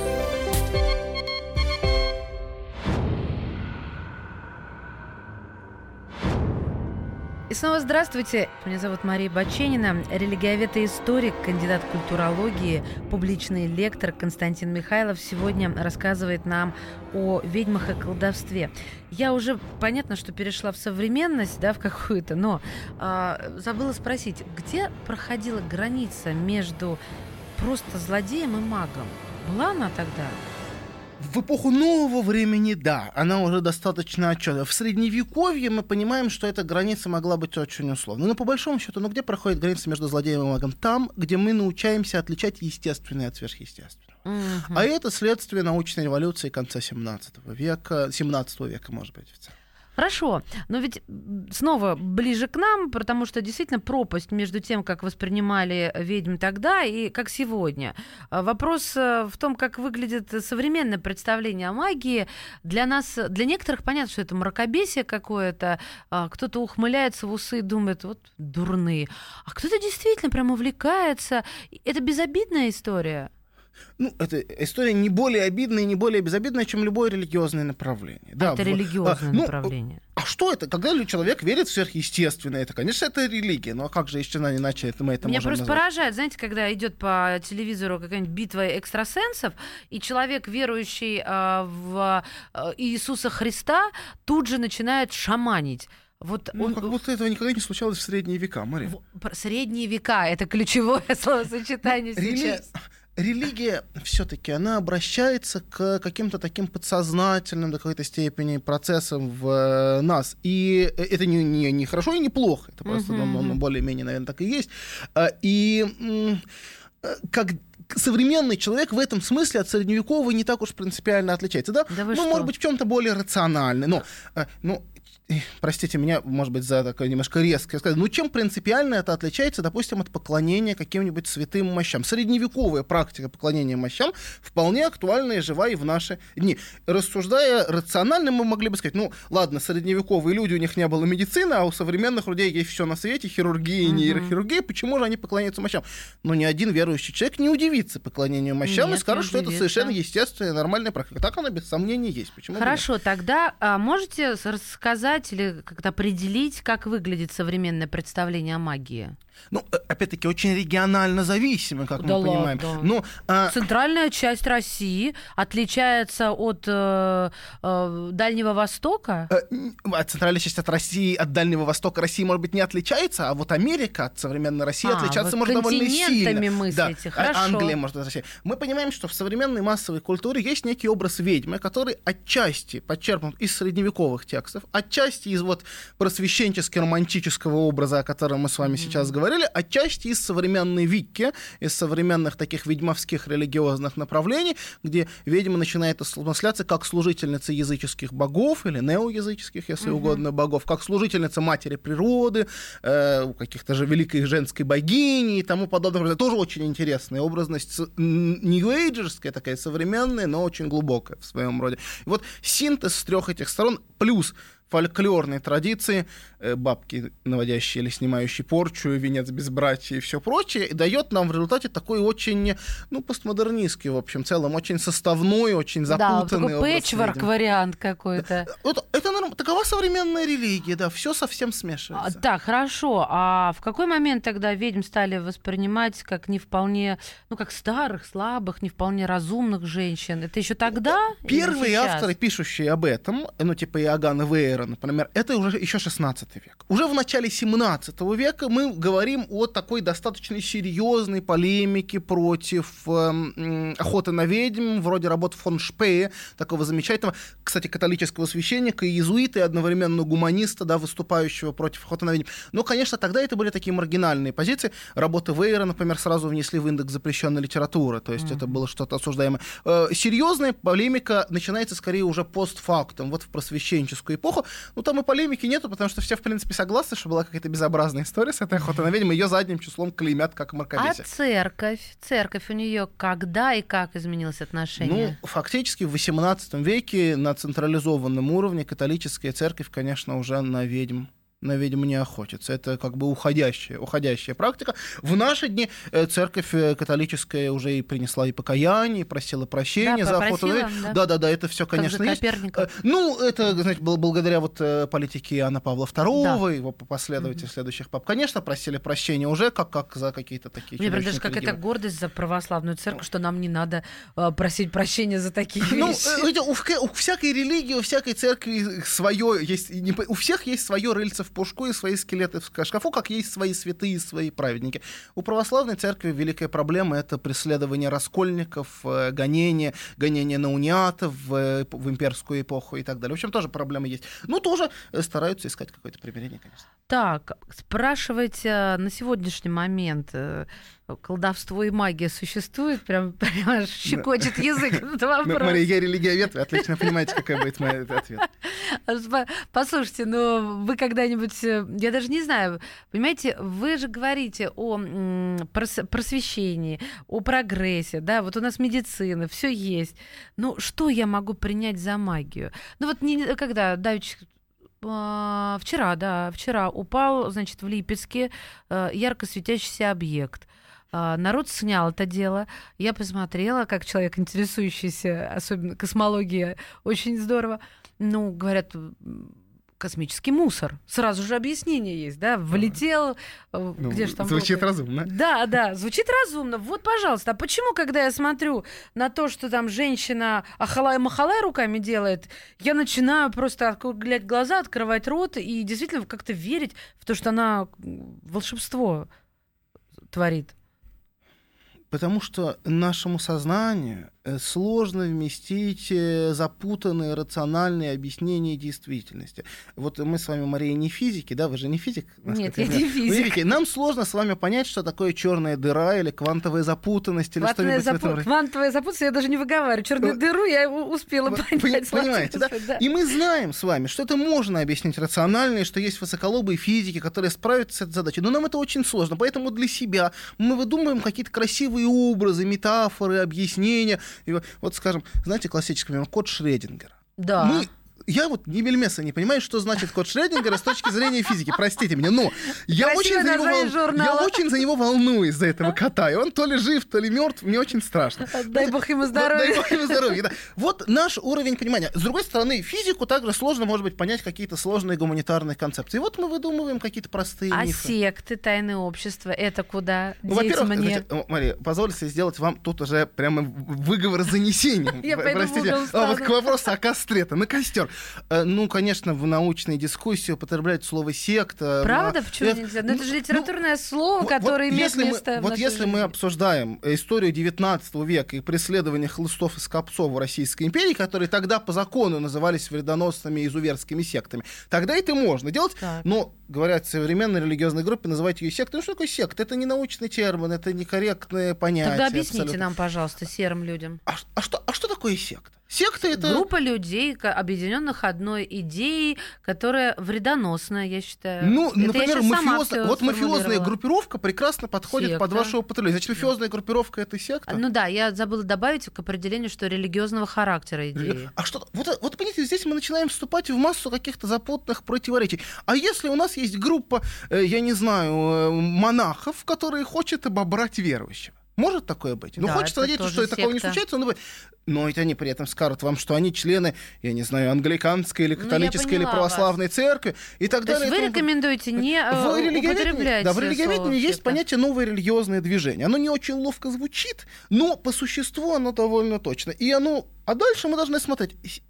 И снова здравствуйте. Меня зовут Мария Баченина, религиовед и историк, кандидат культурологии, публичный лектор Константин Михайлов сегодня рассказывает нам о ведьмах и колдовстве. Я уже, понятно, что перешла в современность, да, в какую-то, но э, забыла спросить, где проходила граница между просто злодеем и магом? Была она тогда? В эпоху нового времени, да, она уже достаточно отчетливая. В средневековье мы понимаем, что эта граница могла быть очень условной. Но по большому счету, ну где проходит граница между злодеем и магом? Там, где мы научаемся отличать естественное от сверхъестественного. Uh-huh. А это следствие научной революции конца 17 века, 17 века, может быть, официально. Хорошо, но ведь снова ближе к нам, потому что действительно пропасть между тем, как воспринимали ведьм тогда и как сегодня. А вопрос э, в том, как выглядит современное представление о магии. Для нас, для некоторых понятно, что это мракобесие какое-то, а кто-то ухмыляется в усы и думает, вот дурные, а кто-то действительно прям увлекается. Это безобидная история. Ну, это история не более обидная и не более безобидная, чем любое религиозное направление. Да, это в, религиозное а, ну, направление. А что это? Когда человек верит в сверхъестественное, это, конечно, это религия. Ну а как же еще иначе это мы это Меня можем просто назвать? поражает, знаете, когда идет по телевизору какая-нибудь битва экстрасенсов, и человек, верующий э, в э, Иисуса Христа, тут же начинает шаманить. Вот ну, он... как будто этого никогда не случалось в средние века, Мария. В... Средние века — это ключевое словосочетание сейчас религия все-таки, она обращается к каким-то таким подсознательным до какой-то степени процессам в э, нас. И это не, не, не хорошо и не плохо. Это просто uh-huh. ну, более-менее, наверное, так и есть. А, и э, как современный человек в этом смысле от средневекового не так уж принципиально отличается. Да, да ну, что? может быть, в чем-то более рациональный. Но, э, но простите меня, может быть, за такое немножко резкое сказать, ну чем принципиально это отличается, допустим, от поклонения каким-нибудь святым мощам? Средневековая практика поклонения мощам вполне актуальна и жива и в наши дни. Рассуждая рационально, мы могли бы сказать, ну ладно, средневековые люди, у них не было медицины, а у современных людей есть все на свете, хирургия, uh-huh. нейрохирургия, почему же они поклоняются мощам? Но ни один верующий человек не удивится поклонению мощам Нет, и скажет, что это совершенно естественная, нормальная практика. Так она без сомнения есть. Почему Хорошо, тогда а, можете рассказать или как-то определить, как выглядит современное представление о магии? Ну, э, опять-таки, очень регионально зависимы, как да мы ладно. понимаем. Но, ну, а... Центральная часть России отличается от э, э, Дальнего Востока? Э, а центральная часть от России, от Дальнего Востока России, может быть, не отличается, а вот Америка от современной России а, отличаться может довольно сильно. мыслите, да. Хорошо. Англия может от России. Мы понимаем, что в современной массовой культуре есть некий образ ведьмы, который отчасти подчеркнут из средневековых текстов, отчасти из вот просвещенчески-романтического образа, о котором мы с вами mm-hmm. сейчас говорим, говорили, отчасти из современной Вики, из современных таких ведьмовских религиозных направлений, где ведьма начинает осмысляться как служительница языческих богов или неоязыческих, если угу. угодно, богов, как служительница матери природы, э, каких-то же великой женской богини и тому подобное. Это тоже очень интересная образность, нью-эйджерская такая современная, но очень глубокая в своем роде. И вот синтез трех этих сторон плюс фольклорной традиции, э, бабки, наводящие или снимающие порчу, венец безбратия и все прочее, и дает нам в результате такой очень, ну, постмодернистский, в общем, целом, очень составной, очень запутанный да, пэтчворк вариант какой-то. Это, это норм... такова современная религия, да, все совсем смешивается. А, так, хорошо. А в какой момент тогда ведьм стали воспринимать как не вполне, ну, как старых, слабых, не вполне разумных женщин? Это еще тогда? Первые авторы, пишущие об этом, ну, типа Иоганн Вейер, Шекспира, например, это уже еще 16 век. Уже в начале 17 века мы говорим о такой достаточно серьезной полемике против э, охоты на ведьм, вроде работ фон Шпее, такого замечательного, кстати, католического священника, иезуита и одновременно гуманиста, да, выступающего против охоты на ведьм. Но, конечно, тогда это были такие маргинальные позиции. Работы Вейера, например, сразу внесли в индекс запрещенной литературы, то есть mm-hmm. это было что-то осуждаемое. Э, серьезная полемика начинается скорее уже постфактум, вот в просвещенческую эпоху, ну, там и полемики нету, потому что все, в принципе, согласны, что была какая-то безобразная история с этой охотой на ведьм, ее задним числом клеймят как мракобесие. А церковь? Церковь у нее когда и как изменилось отношение? Ну, фактически в XVIII веке на централизованном уровне католическая церковь, конечно, уже на ведьм на ведьм не охотится. Это как бы уходящая, уходящая практика. В наши дни э, церковь э, католическая уже и принесла и покаяние, и просила прощения да, за охоту на ведьм. Да, да, да, это все, конечно, есть. Э, ну, это, знаете, было благодаря вот политике Иоанна Павла II, да. его последователей mm следующих пап. Конечно, просили прощения уже как, как за какие-то такие Мне даже какая-то гордость за православную церковь, что нам не надо просить прощения за такие ну, вещи. Ну, у, у всякой религии, у всякой церкви свое есть, у всех есть свое рыльце в пушку и свои скелеты в шкафу, как есть свои святые и свои праведники. У православной церкви великая проблема — это преследование раскольников, э, гонение, гонение на униатов в, э, в имперскую эпоху и так далее. В общем, тоже проблемы есть. Ну, тоже э, стараются искать какое-то примирение, конечно. Так, спрашивайте на сегодняшний момент колдовство и магия существует? Прям, прям щекочет язык этот вопрос. Мария, я религиовед, вы отлично понимаете, какой будет мой ответ. Послушайте, ну вы когда-нибудь, э, я даже не знаю, понимаете, вы же говорите о просвещении, о прогрессе, да, вот у нас медицина, все есть. Ну что я могу принять за магию? Ну вот не, когда давич а, Вчера, да, вчера упал, значит, в Липецке э, ярко светящийся объект. А, народ снял это дело. Я посмотрела, как человек, интересующийся, особенно космологией, очень здорово. Ну, говорят, космический мусор. Сразу же объяснение есть, да? Влетел, э, ну, где же там... Звучит было? разумно. Да, да, звучит разумно. Вот, пожалуйста, а почему, когда я смотрю на то, что там женщина ахалай-махалай руками делает, я начинаю просто округлять глаза, открывать рот и действительно как-то верить в то, что она волшебство творит? Потому что нашему сознанию сложно вместить э, запутанные рациональные объяснения действительности. Вот мы с вами, Мария, не физики, да? Вы же не физик? Нет, я знаю. не физик. физики. Нам сложно с вами понять, что такое черная дыра или квантовая запутанность или Квантовая, что-нибудь в этом запу... роде. Квантовая запутанность, я даже не выговариваю. Черную Вы- дыру я успела Вы понять. Понимаете, да? Господи, И мы знаем с вами, что это можно объяснить рационально, и что есть высоколобые физики, которые справятся с этой задачей. Но нам это очень сложно. Поэтому для себя мы выдумываем какие-то красивые образы, метафоры, объяснения. И вот- скажем, знаете, классический пример, код Шреддингера. Да. Мы я вот ни мельмеса не понимаю, что значит код Шреддингера с точки зрения физики. Простите меня, но я очень, за него, вол- журнала. я очень за него волнуюсь, за этого кота. И он то ли жив, то ли мертв, мне очень страшно. Дай бог ему здоровья. Дай бог ему здоровья, да. Вот наш уровень понимания. С другой стороны, физику также сложно, может быть, понять какие-то сложные гуманитарные концепции. Вот мы выдумываем какие-то простые А мифы. секты, тайные общества, это куда? Ну, во-первых, мне. значит, Мария, позвольте сделать вам тут уже прямо выговор с занесением. Я Простите. А, вот к вопросу о костре-то, на костер. Э, Ну, конечно, в научной дискуссии употребляют слово секта. Правда? но- Почему э, нельзя? Ну, это же ну, литературное слово, вот- которое вот имеет если место мы, Вот если мы жизни. обсуждаем историю 19 века и преследование хлыстов и скопцов в Российской империи, которые тогда по закону назывались вредоносными и изуверскими сектами, тогда это можно делать. Так. Но, говорят, в современной религиозной группе называть ее сектой. Ну что такое секта? Это не научный термин, это некорректное понятие. Тогда объясните абсолютно. нам, пожалуйста, серым людям. А, а что, а что такое секта? Секта это... Группа людей, объединенных одной идеей, которая вредоносная, я считаю. Ну, Это например, всё вот мафиозная группировка прекрасно подходит под Секта. ваше употребление. Значит, мафиозная группировка это секта? Ну да, я забыла добавить к определению, что религиозного характера идеи. А что? Вот, вот понимаете, здесь мы начинаем вступать в массу каких-то запутанных противоречий. А если у нас есть группа, э, я не знаю, э, монахов, которые хотят обобрать верующего? Может такое быть? Ну, Да, хочется это надеяться, что такого не секта. случается, но, вы- но ведь они при этом скажут вам, что они члены, я не знаю, англиканской или Ну, католической или православной церкви и так То есть далее. вы тому подобное. рекомендуете не э, В религиоведении, да, в религиоведении есть секта? понятие новое религиозное движение. Оно не очень ловко звучит, но по существу оно довольно точно. И оно... А дальше мы должны смотреть.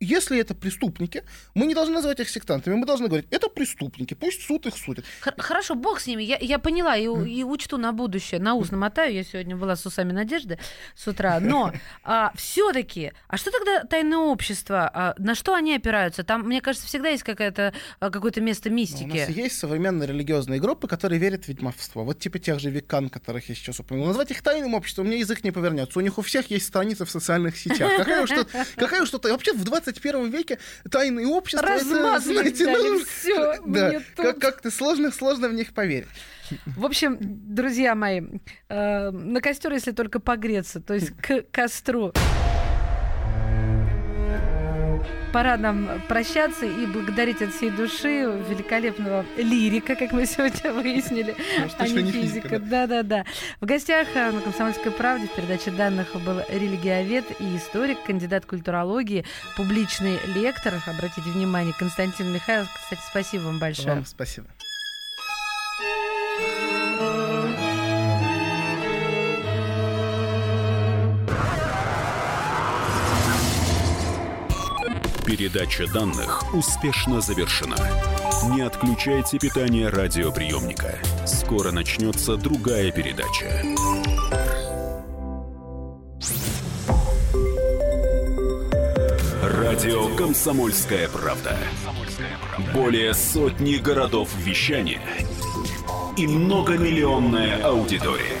Если это преступники, мы не должны называть их сектантами, мы должны говорить, это преступники, пусть суд их судит. Х- Хорошо, бог с ними. Я, я поняла и, и учту на будущее. На ус намотаю. Я сегодня была с усами Надежды с утра. Но все-таки, а что тогда тайное общество? А на что они опираются? Там, мне кажется, всегда есть какая-то, а, какое-то место У нас мистики. есть современные религиозные группы, которые верят в ведьмовство. Вот типа тех же векан, которых я сейчас упомянул. Назвать их тайным обществом, у меня язык не повернется. У них у всех есть страницы в социальных сетях. Какая уж тут, какая уж тут... Вообще в 21 веке тайные общества... это, Размазали знаете, взяли, ну, всё, Да, как- как-то сложно, сложно в них поверить. В общем, друзья мои, э, на костер, если только погреться, то есть к костру. Пора нам прощаться и благодарить от всей души великолепного лирика, как мы сегодня выяснили, Может, а не физика, физика. Да-да-да. В гостях э, на «Комсомольской правде» в передаче данных был религиовед и историк, кандидат культурологии, публичный лектор. Обратите внимание, Константин Михайлов. Кстати, спасибо вам большое. Вам спасибо. Передача данных успешно завершена. Не отключайте питание радиоприемника. Скоро начнется другая передача. Радио «Комсомольская правда». Более сотни городов вещания и многомиллионная аудитория.